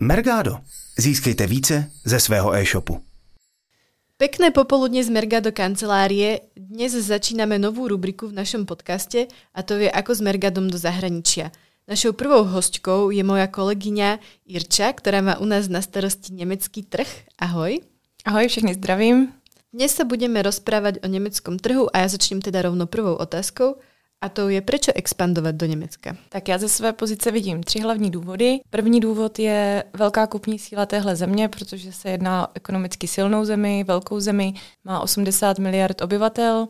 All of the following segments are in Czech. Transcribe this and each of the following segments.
Mergado. Získejte více ze svého e-shopu. Pekné popoludne z Mergado kancelárie. Dnes začíname novú rubriku v našom podcaste a to je Ako s Mergadom do zahraničia. Našou prvou hostkou je moja kolegyňa Irča, ktorá má u nás na starosti nemecký trh. Ahoj. Ahoj, všechny zdravím. Dnes sa budeme rozprávať o nemeckom trhu a ja začnem teda rovno prvou otázkou. A to je, proč expandovat do Německa? Tak já ze své pozice vidím tři hlavní důvody. První důvod je velká kupní síla téhle země, protože se jedná o ekonomicky silnou zemi, velkou zemi, má 80 miliard obyvatel,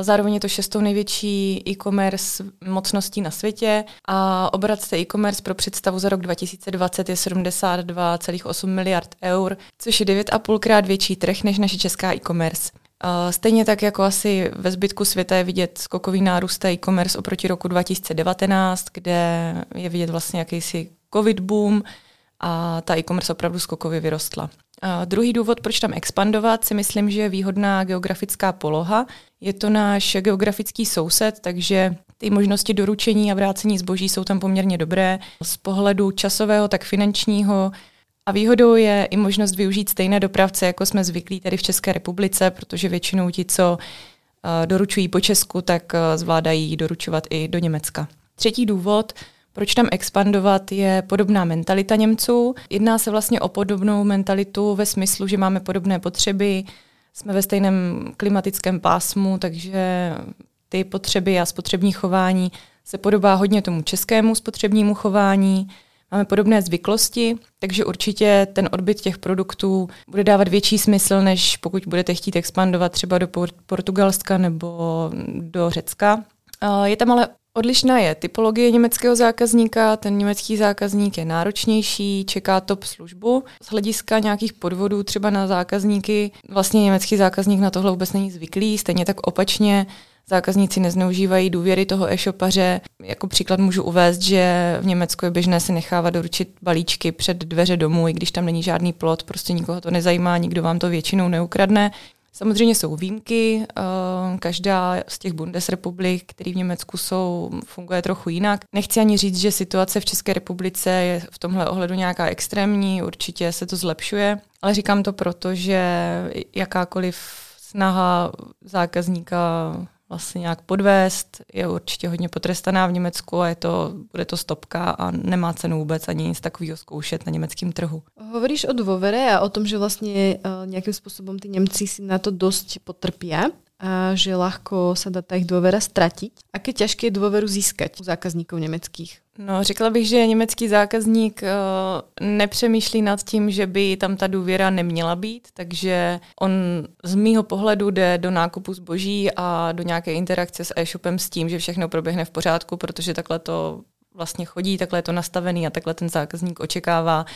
Zároveň je to šestou největší e-commerce mocností na světě a obrat z e-commerce pro představu za rok 2020 je 72,8 miliard eur, což je 9,5 krát větší trh než naše česká e-commerce. Stejně tak jako asi ve zbytku světa je vidět skokový nárůst e-commerce oproti roku 2019, kde je vidět vlastně jakýsi covid boom a ta e-commerce opravdu skokově vyrostla. A druhý důvod, proč tam expandovat, si myslím, že je výhodná geografická poloha. Je to náš geografický soused, takže ty možnosti doručení a vrácení zboží jsou tam poměrně dobré. Z pohledu časového, tak finančního a výhodou je i možnost využít stejné dopravce, jako jsme zvyklí tady v České republice, protože většinou ti, co uh, doručují po Česku, tak uh, zvládají doručovat i do Německa. Třetí důvod, proč tam expandovat, je podobná mentalita Němců. Jedná se vlastně o podobnou mentalitu ve smyslu, že máme podobné potřeby, jsme ve stejném klimatickém pásmu, takže ty potřeby a spotřební chování se podobá hodně tomu českému spotřebnímu chování. Máme podobné zvyklosti, takže určitě ten odbyt těch produktů bude dávat větší smysl, než pokud budete chtít expandovat třeba do Portugalska nebo do Řecka. Je tam ale Odlišná je typologie německého zákazníka. Ten německý zákazník je náročnější, čeká top službu. Z hlediska nějakých podvodů třeba na zákazníky, vlastně německý zákazník na tohle vůbec není zvyklý, stejně tak opačně zákazníci nezneužívají důvěry toho e-shopaře. Jako příklad můžu uvést, že v Německu je běžné si nechávat doručit balíčky před dveře domů, i když tam není žádný plot, prostě nikoho to nezajímá, nikdo vám to většinou neukradne. Samozřejmě jsou výjimky, eh, každá z těch Bundesrepublik, které v Německu jsou, funguje trochu jinak. Nechci ani říct, že situace v České republice je v tomhle ohledu nějaká extrémní, určitě se to zlepšuje, ale říkám to proto, že jakákoliv snaha zákazníka vlastně nějak podvést, je určitě hodně potrestaná v Německu a je to, bude to stopka a nemá cenu vůbec ani nic takového zkoušet na německém trhu. Hovoríš o dôvere a o tom, že vlastně uh, nějakým způsobem ty Němci si na to dost potrpí a že ľahko sa dá ta ich dôvera stratiť. Aké ťažké je dôveru získať u zákazníků německých? No, řekla bych, že německý zákazník uh, nepřemýšlí nad tím, že by tam ta důvěra neměla být, takže on z mýho pohledu jde do nákupu zboží a do nějaké interakce s e-shopem s tím, že všechno proběhne v pořádku, protože takhle to vlastně chodí, takhle je to nastavený a takhle ten zákazník očekává,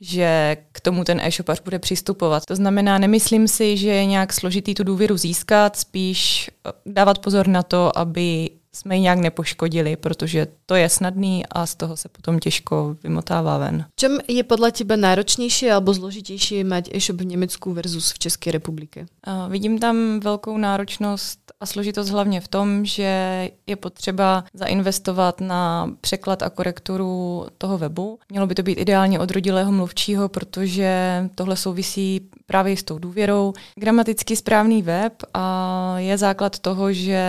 že k tomu ten e-shopař bude přistupovat. To znamená, nemyslím si, že je nějak složitý tu důvěru získat, spíš eh, dávat pozor na to, aby jsme ji nějak nepoškodili, protože to je snadný a z toho se potom těžko vymotává ven. Čem je podle tebe náročnější nebo zložitější mať e-shop v Německu versus v České republice? vidím tam velkou náročnost a složitost hlavně v tom, že je potřeba zainvestovat na překlad a korekturu toho webu. Mělo by to být ideálně od rodilého mluvčího, protože tohle souvisí právě s tou důvěrou. Gramaticky správný web a je základ toho, že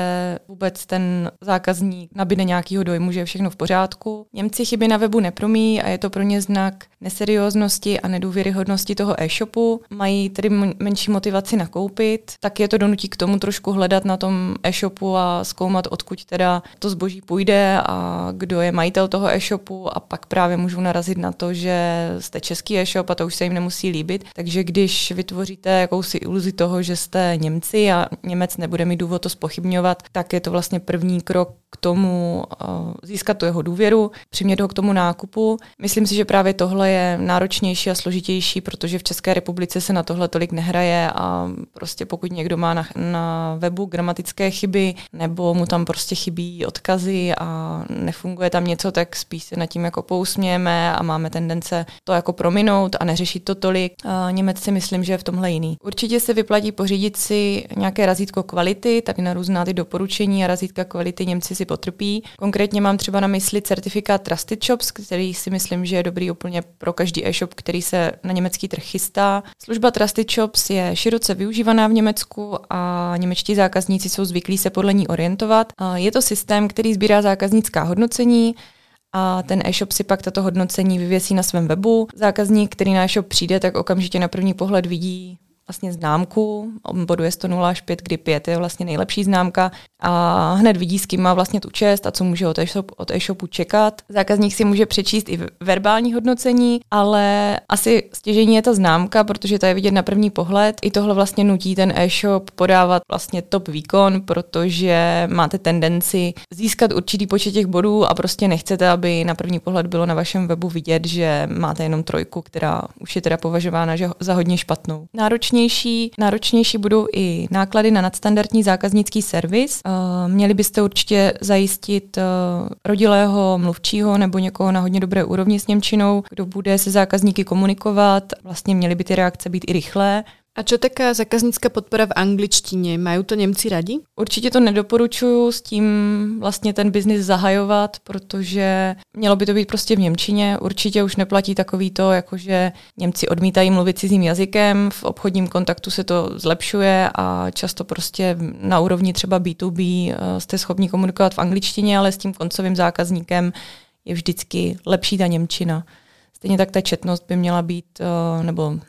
vůbec ten zákazník nabíde nějakého dojmu, že je všechno v pořádku. Němci chyby na webu nepromí a je to pro ně znak neserióznosti a nedůvěryhodnosti toho e-shopu. Mají tedy menší motivaci nakoupit, tak je to donutí k tomu trošku hledat na tom e-shopu a zkoumat, odkud teda to zboží půjde a kdo je majitel toho e-shopu a pak právě můžou narazit na to, že jste český e-shop a to už se jim nemusí líbit. Takže když vytvoříte jakousi iluzi toho, že jste Němci a Němec nebude mít důvod to spochybňovat, tak je to vlastně první krok k tomu uh, získat tu jeho důvěru, přimět ho k tomu nákupu. Myslím si, že právě tohle je náročnější a složitější, protože v České republice se na tohle tolik nehraje a prostě pokud někdo má na, na webu gramatické chyby nebo mu tam prostě chybí odkazy a nefunguje tam něco, tak spíš se nad tím jako pousmějeme a máme tendence to jako prominout a neřešit to tolik. A Němec si myslím, že je v tomhle jiný. Určitě se vyplatí pořídit si nějaké razítko kvality, tady na různá ty doporučení a razítka kvality Němci si potrpí. Konkrétně mám třeba na mysli certifikát Trusted Shops, který si myslím, že je dobrý úplně pro každý e-shop, který se na německý trh chystá. Služba Trusted Shops je široce využívaná v Německu a němečtí zákazníci jsou zvyklí se podle ní orientovat. Je to systém, který sbírá zákaznická hodnocení, a ten e-shop si pak tato hodnocení vyvěsí na svém webu. Zákazník, který na e-shop přijde, tak okamžitě na první pohled vidí vlastně známku, boduje 100 až 5, kdy 5 je vlastně nejlepší známka a hned vidí, s kým má vlastně tu čest a co může od, e-shop, od e-shopu čekat. Zákazník si může přečíst i verbální hodnocení, ale asi stěžení je ta známka, protože to je vidět na první pohled. I tohle vlastně nutí ten e-shop podávat vlastně top výkon, protože máte tendenci získat určitý počet těch bodů a prostě nechcete, aby na první pohled bylo na vašem webu vidět, že máte jenom trojku, která už je teda považována za hodně špatnou. Náročnější, náročnější budou i náklady na nadstandardní zákaznický servis. Eh, měli byste určitě zajistit eh, rodilého mluvčího nebo někoho na hodně dobré úrovni s Němčinou, kdo bude se zákazníky komunikovat. Vlastně měly by ty reakce být i rychlé. A čo taká zákaznická podpora v angličtině? Mají to Němci radi? Určitě to nedoporučuju s tím vlastně ten biznis zahajovat, protože mělo by to být prostě v Němčině. Určitě už neplatí takový to, jakože Němci odmítají mluvit cizím jazykem, v obchodním kontaktu se to zlepšuje a často prostě na úrovni třeba B2B eh, jste schopni komunikovat v angličtině, ale s tím koncovým zákazníkem je vždycky lepší ta Němčina. Stejně tak ta četnost by měla být, eh, nebo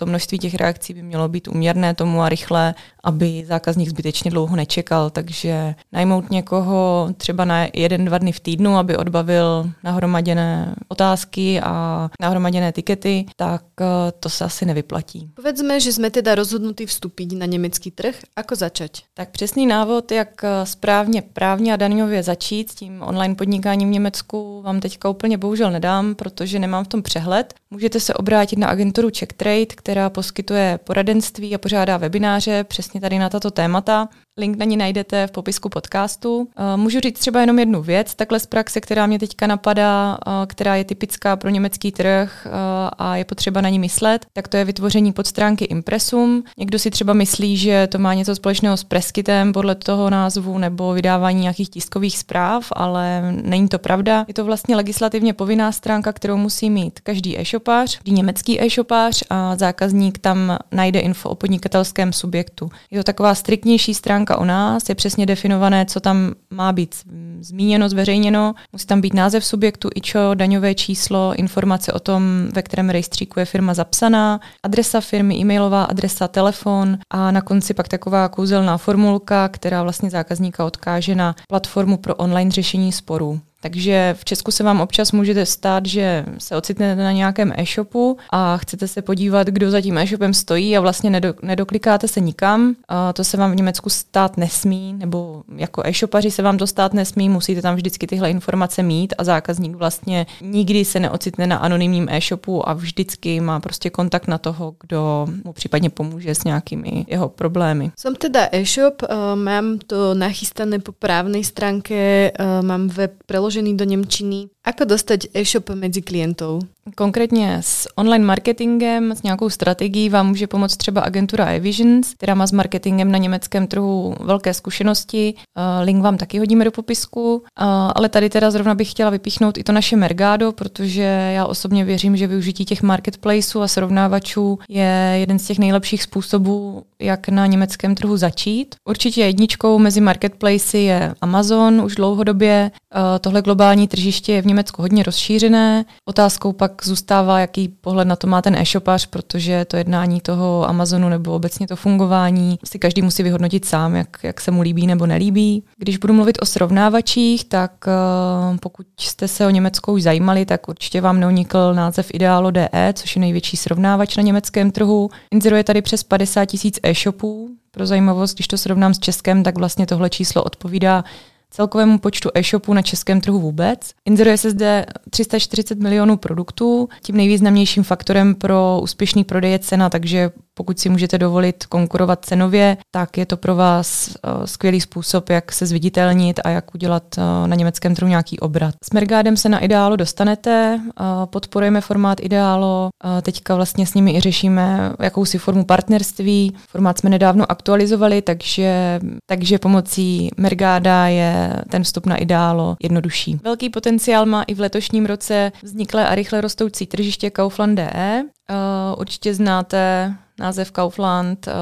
to množství těch reakcí by mělo být uměrné tomu a rychlé, aby zákazník zbytečně dlouho nečekal. Takže najmout někoho třeba na jeden, dva dny v týdnu, aby odbavil nahromaděné otázky a nahromaděné tikety, tak eh, to se asi nevyplatí. Povedzme, že jsme teda rozhodnutí vstupit na německý trh. Ako začať? Tak přesný návod, jak eh, správně právně a daňově začít s tím online podnikáním v Německu, vám teďka úplně bohužel nedám, protože nemám v tom přehled. Můžete se obrátit na agenturu CheckTrade, která poskytuje poradenství a pořádá webináře přesně tady na tato témata. Link na ní najdete v popisku podcastu. Eh, můžu říct třeba jenom jednu věc, takhle z praxe, která mě teďka napadá, eh, která je typická pro německý trh eh, a je potřeba na ní myslet, tak to je vytvoření podstránky Impressum. Někdo si třeba myslí, že to má něco společného s preskitem podle toho názvu nebo vydávání nějakých tiskových zpráv, ale není to pravda. Je to vlastně legislativně povinná stránka, kterou musí mít každý e-shopář, německý e-shopář a zákazník tam najde info o podnikatelském subjektu. Je to taková striktnější stránka stránka o nás, je přesně definované, co tam má být zmíněno, zveřejněno. Musí tam být název subjektu, ičo, daňové číslo, informace o tom, ve kterém rejstříku je firma zapsaná, adresa firmy, e-mailová adresa, telefon a na konci pak taková kouzelná formulka, která vlastně zákazníka odkáže na platformu pro online řešení sporů. Takže v Česku se vám občas můžete stát, že se ocitnete na nějakém e-shopu a chcete se podívat, kdo za tím e-shopem stojí a vlastně nedoklikáte se nikam. A to se vám v Německu stát nesmí, nebo jako e-shopaři se vám to stát nesmí, musíte tam vždycky tyhle informace mít a zákazník vlastně nikdy se neocitne na anonymním e-shopu a vždycky má prostě kontakt na toho, kdo mu případně pomůže s nějakými jeho problémy. Jsem teda e-shop, uh, mám to nachystané po právnej stránke, uh, mám web preložený do Němčiny. Ako dostať e-shop mezi klientov? Konkrétně s online marketingem, s nějakou strategií vám může pomoct třeba agentura eVisions, která má s marketingem na německém trhu velké zkušenosti. Eh, link vám taky hodíme do popisku. Eh, ale tady teda zrovna bych chtěla vypíchnout i to naše Mergado, protože já osobně věřím, že využití těch marketplaceů a srovnávačů je jeden z těch nejlepších způsobů, jak na německém trhu začít. Určitě jedničkou mezi marketplacy je Amazon už dlouhodobě. Eh, tohle globální tržiště je v Německu hodně rozšířené. Otázkou pak zůstává, jaký pohled na to má ten e-shopař, protože to jednání toho Amazonu nebo obecně to fungování si každý musí vyhodnotit sám, jak, jak se mu líbí nebo nelíbí. Když budu mluvit o srovnávačích, tak uh, pokud jste se o Německo už zajímali, tak určitě vám neunikl název Idealo DE, což je největší srovnávač na německém trhu. Inzeruje tady přes 50 tisíc e-shopů. Pro zajímavost, když to srovnám s Českem, tak vlastně tohle číslo odpovídá celkovému počtu e-shopů na českém trhu vůbec. Inzeruje se zde 340 milionů produktů. Tím nejvýznamnějším faktorem pro úspěšný prodej je cena, takže pokud si můžete dovolit konkurovat cenově, tak je to pro vás uh, skvělý způsob, jak se zviditelnit a jak udělat uh, na německém trhu nějaký obrat. S Mergádem se na Ideálu dostanete, uh, podporujeme formát Ideálo, teďka vlastně s nimi i řešíme jakousi formu partnerství. Formát jsme nedávno aktualizovali, takže, takže pomocí Mergáda je ten vstup na Ideálo jednodušší. Velký potenciál má i v letošním roce vzniklé a rychle rostoucí tržiště Kaufland.de. Určitě znáte název Kaufland. Uh,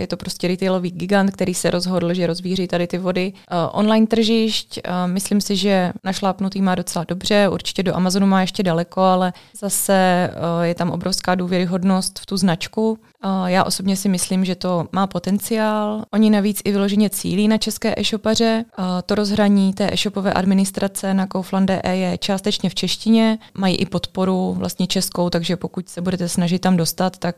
je to prostě retailový gigant, který se rozhodl, že rozvíří tady ty vody. Uh, online tržišť, uh, myslím si, že našlápnutý má docela dobře, určitě do Amazonu má ještě daleko, ale zase je tam obrovská důvěryhodnost v tu značku. Já osobně si myslím, že to má potenciál. Oni navíc i vyloženě cílí na české e-shopaře. To rozhraní té e-shopové administrace na Kaufland.de je částečně v češtině. Mají i podporu vlastně českou, takže pokud se budete snažit tam dostat, tak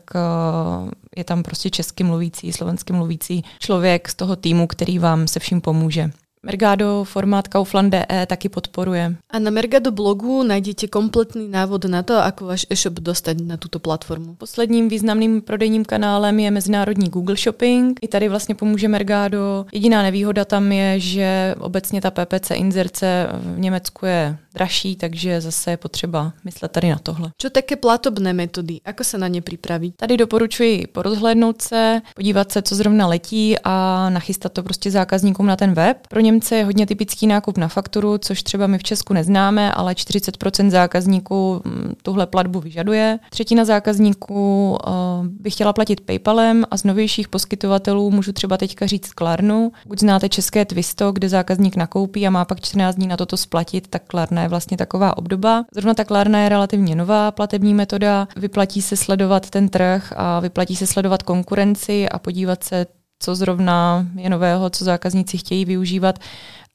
je tam prostě česky mluvící, slovensky mluvící člověk z toho týmu, který vám se vším pomůže. Mergado formát Kaufland.de taky podporuje. A na Mergado blogu najdete kompletný návod na to, ako váš e-shop dostať na tuto platformu. Posledním významným prodejním kanálem je mezinárodní Google Shopping. I tady vlastně pomůže Mergado. Jediná nevýhoda tam je, že obecně ta PPC inzerce v Německu je dražší, takže zase je potřeba myslet tady na tohle. Co také platobné metody? Ako se na ně připravit? Tady doporučuji porozhlédnout se, podívat se, co zrovna letí a nachystat to prostě zákazníkům na ten web. Pro Němce je hodně typický nákup na fakturu, což třeba my v Česku neznáme, ale 40% zákazníků mm, tuhle platbu vyžaduje. Třetina zákazníků uh, by chtěla platit PayPalem a z novějších poskytovatelů můžu třeba teďka říct Klarnu. Pokud znáte české Twisto, kde zákazník nakoupí a má pak 14 dní na toto splatit, tak Klarna je vlastně taková obdoba. Zrovna ta Klarna je relativně nová platební metoda, vyplatí se sledovat ten trh a vyplatí se sledovat konkurenci a podívat se, co zrovna je nového, co zákazníci chtějí využívat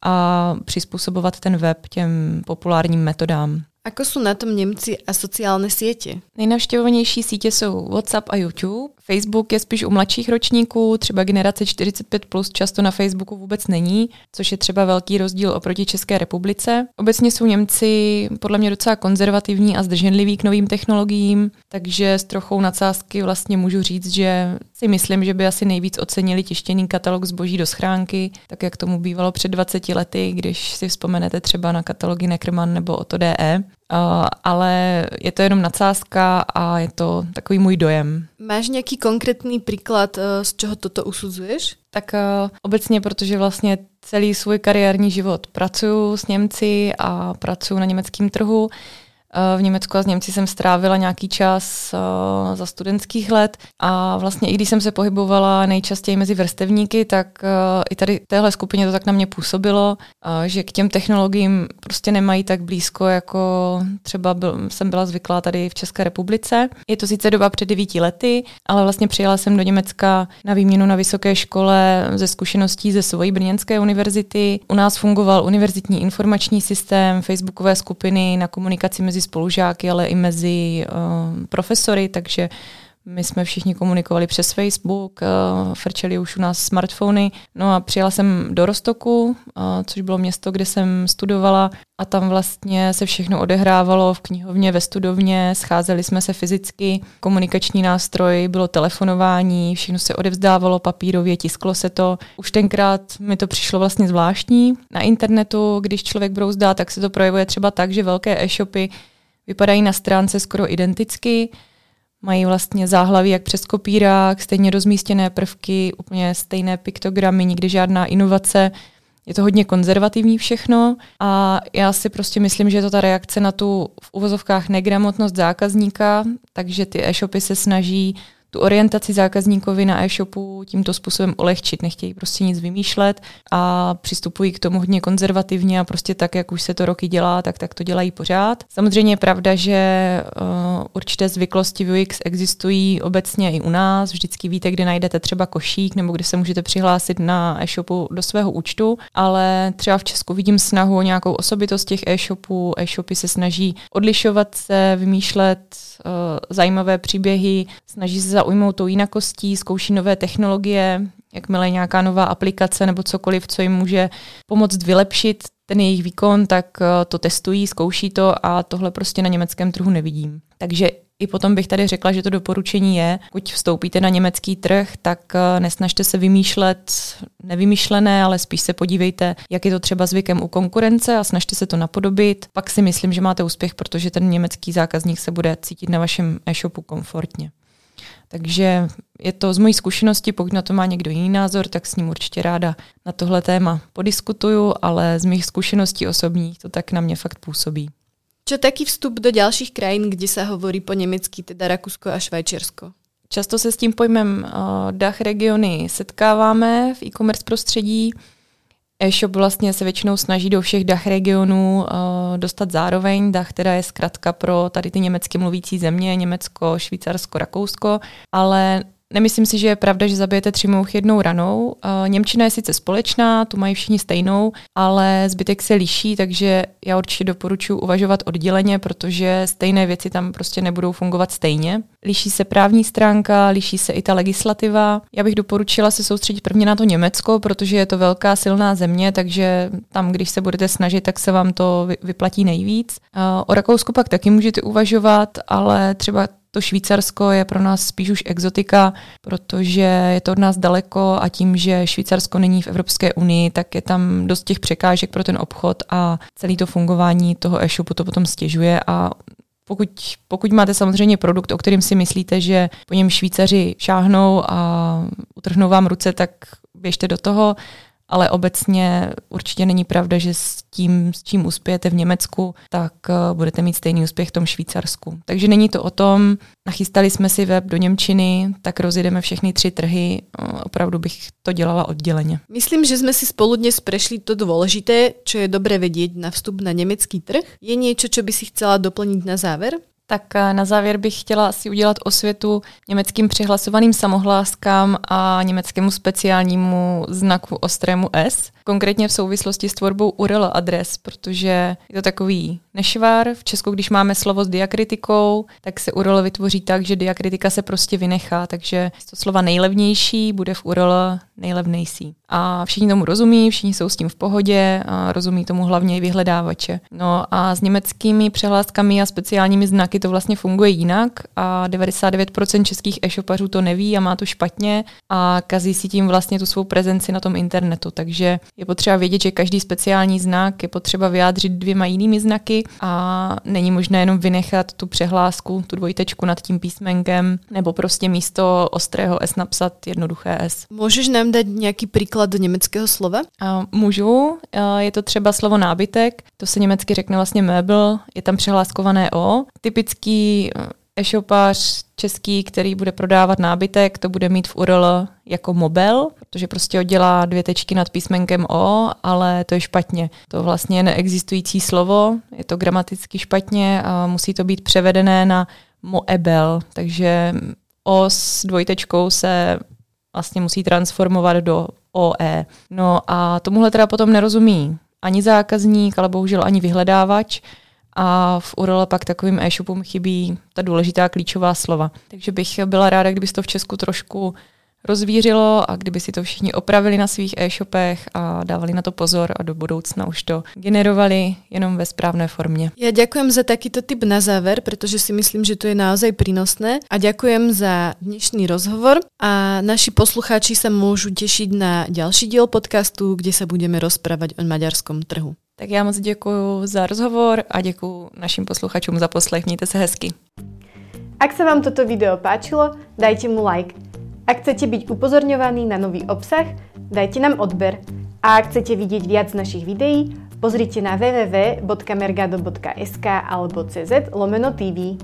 a přizpůsobovat ten web těm populárním metodám. Ako jsou na tom Němci a sociální sítě? Nejnavštěvovanější sítě jsou WhatsApp a YouTube. Facebook je spíš u mladších ročníků, třeba generace 45+, plus často na Facebooku vůbec není, což je třeba velký rozdíl oproti České republice. Obecně jsou Němci podle mě docela konzervativní a zdrženliví k novým technologiím, takže s trochou nadsázky vlastně můžu říct, že si myslím, že by asi nejvíc ocenili tištěný katalog zboží do schránky, tak jak tomu bývalo před 20 lety, když si vzpomenete třeba na katalogy Neckerman nebo Oto.de. Uh, ale je to jenom nadsázka a je to takový můj dojem. Máš nějaký konkrétní příklad, uh, z čeho toto usuzuješ? Tak uh, obecně, protože vlastně celý svůj kariérní život pracuji s Němci a pracuji na německém trhu, v Německu a s Němci jsem strávila nějaký čas uh, za studentských let a vlastně i když jsem se pohybovala nejčastěji mezi vrstevníky, tak uh, i tady téhle skupině to tak na mě působilo, že k těm technologiím prostě nemají tak blízko, jako třeba byl, jsem byla zvyklá tady v České republice. Je to sice doba před devíti lety, ale vlastně přijela jsem do Německa na výměnu na vysoké škole ze zkušeností ze svojí brněnské univerzity. U nás fungoval univerzitní informační systém, facebookové skupiny na komunikaci mezi spolužáky, ale i mezi uh, profesory, takže my jsme všichni komunikovali přes Facebook, uh, frčeli už u nás smartfony. No a přijela jsem do Rostoku, uh, což bylo město, kde jsem studovala a tam vlastně se všechno odehrávalo v knihovně, ve studovně, scházeli jsme se fyzicky, komunikační nástroj, bylo telefonování, všechno se odevzdávalo papírově, tisklo se to. Už tenkrát mi to přišlo vlastně zvláštní. Na internetu, když člověk brouzdá, tak se to projevuje třeba tak, že velké e-shopy vypadají na stránce skoro identicky, mají vlastně záhlaví jak přes kopírák, stejně rozmístěné prvky, úplně stejné piktogramy, nikdy žádná inovace. Je to hodně konzervativní všechno a já si prostě myslím, že je to ta reakce na tu v uvozovkách negramotnost zákazníka, takže ty e-shopy se snaží tu orientaci zákazníkovi na e-shopu tímto způsobem ulehčit. Nechtějí prostě nic vymýšlet a přistupují k tomu hodně konzervativně a prostě tak, jak už se to roky dělá, tak, tak to dělají pořád. Samozřejmě je pravda, že uh, určité zvyklosti v UX existují obecně i u nás. Vždycky víte, kde najdete třeba košík nebo kde se můžete přihlásit na e-shopu do svého účtu, ale třeba v Česku vidím snahu o nějakou osobitost těch e-shopů. E-shopy se snaží odlišovat se, vymýšlet uh, zajímavé příběhy, snaží se zaujmout tou jinakostí, zkouší nové technologie, jakmile nějaká nová aplikace nebo cokoliv, co jim může pomoct vylepšit ten jejich výkon, tak eh, to testují, zkouší to a tohle prostě na německém trhu nevidím. Takže I potom bych tady řekla, že to doporučení je, pokud vstoupíte na německý trh, tak eh, nesnažte se vymýšlet nevymyšlené, ale spíš se podívejte, jak je to třeba zvykem u konkurence a snažte se to napodobit. Pak si myslím, že máte úspěch, protože ten německý zákazník se bude cítit na vašem e-shopu komfortně. Takže je to z mojí zkušenosti, pokud na to má někdo jiný názor, tak s ním určitě ráda na tohle téma podiskutuju, ale z mých zkušeností osobních to tak na mě fakt působí. Čo taký vstup do dalších krajín, kde se hovorí po německy, teda Rakúsko a Švajčiarsko? Často se s tím pojmem uh, DACH regiony setkáváme v e-commerce prostředí. E-shop vlastně se většinou snaží do všech DACH regionů uh, dostat zároveň. DACH teda je zkrátka pro tady ty německy mluvící země, Německo, Švýcarsko, Rakousko, ale Nemyslím si, že je pravda, že zabijete tři mouchy jednou ranou. Němčina je sice společná, tu mají všichni stejnou, ale zbytek se liší, takže já určitě doporučuji uvažovat odděleně, protože stejné věci tam prostě nebudou fungovat stejně. Liší se právní stránka, liší se i ta legislativa. Já bych doporučila se soustředit prvně na to Německo, protože je to velká silná země, takže tam, když se budete snažit, tak se vám to vyplatí nejvíc. O Rakousku pak taky můžete uvažovat, ale třeba to Švýcarsko je pro nás spíš už exotika, protože je to od nás daleko a tím, že Švýcarsko není v Evropské unii, tak je tam dost těch překážek pro ten obchod a celý to fungování toho e-shopu to potom stěžuje. A pokud, pokud máte samozřejmě produkt, o kterým si myslíte, že po něm Švýcaři šáhnou a utrhnou vám ruce, tak běžte do toho ale obecně určitě není pravda, že s tím, s čím uspějete v Německu, tak uh, budete mít stejný úspěch v tom Švýcarsku. Takže není to o tom, nachystali jsme si web do Němčiny, tak rozjedeme všechny tři trhy. Uh, opravdu bych to dělala odděleně. Myslím, že jsme si spolu dnes prešli to důležité, co je dobré vědět na vstup na německý trh. Je něco, co by si chcela doplnit na závěr? Tak eh, na závěr bych chtěla asi udělat osvětu německým přihlasovaným samohláskám a německému speciálnímu znaku ostrému S, konkrétně v souvislosti s tvorbou URL adres, protože je to takový nešvar. V Česku, když máme slovo s diakritikou, tak se URL vytvoří tak, že diakritika se prostě vynechá, takže to slova nejlevnější bude v URL nejlevnější. A všichni tomu rozumí, všichni jsou s tím v pohodě, a rozumí tomu hlavně i vyhledávače. No a s německými přehláskami a speciálními znaky to vlastně funguje jinak a 99% českých e-shopařů to neví a má to špatně a kazí si tím vlastně tu svou prezenci na tom internetu. Takže je potřeba vědět, že každý speciální znak je potřeba vyjádřit dvěma jinými znaky a není možné jenom vynechat tu přehlásku, tu dvojtečku nad tím písmenkem, nebo prostě místo ostrého S napsat jednoduché S. Můžeš nám dát nějaký příklad do německého slova? A můžu. Je to třeba slovo nábytek, to se německy řekne vlastně möbel, je tam přehláskované O. Typický e-shopář český, který bude prodávat nábytek, to bude mít v URL jako mobil, protože prostě oddělá dvě tečky nad písmenkem O, ale to je špatně. To vlastně je neexistující slovo, je to gramaticky špatně a musí to být převedené na moebel, takže O s dvojtečkou se vlastně musí transformovat do OE. No a tomuhle teda potom nerozumí ani zákazník, ale bohužel ani vyhledávač, a v URL pak takovým e-shopům chybí ta důležitá klíčová slova. Takže bych byla ráda, kdyby to v Česku trošku rozvířilo a kdyby si to všichni opravili na svých e-shopech a dávali na to pozor a do budoucna už to generovali jenom ve správné formě. Já děkuji za takýto tip na záver, protože si myslím, že to je naozaj prínosné a děkuji za dnešní rozhovor a naši posluchači se můžu těšit na další díl podcastu, kde se budeme rozprávať o maďarskom trhu. Tak já moc děkuji za rozhovor a děkuji našim posluchačům za poslech. Mějte se hezky. Ak sa vám toto video páčilo, dajte mu like. Ak chcete byť upozorňovaní na nový obsah, dajte nám odber. A ak chcete vidieť viac našich videí, pozrite na www.mergado.sk alebo cz lomeno TV.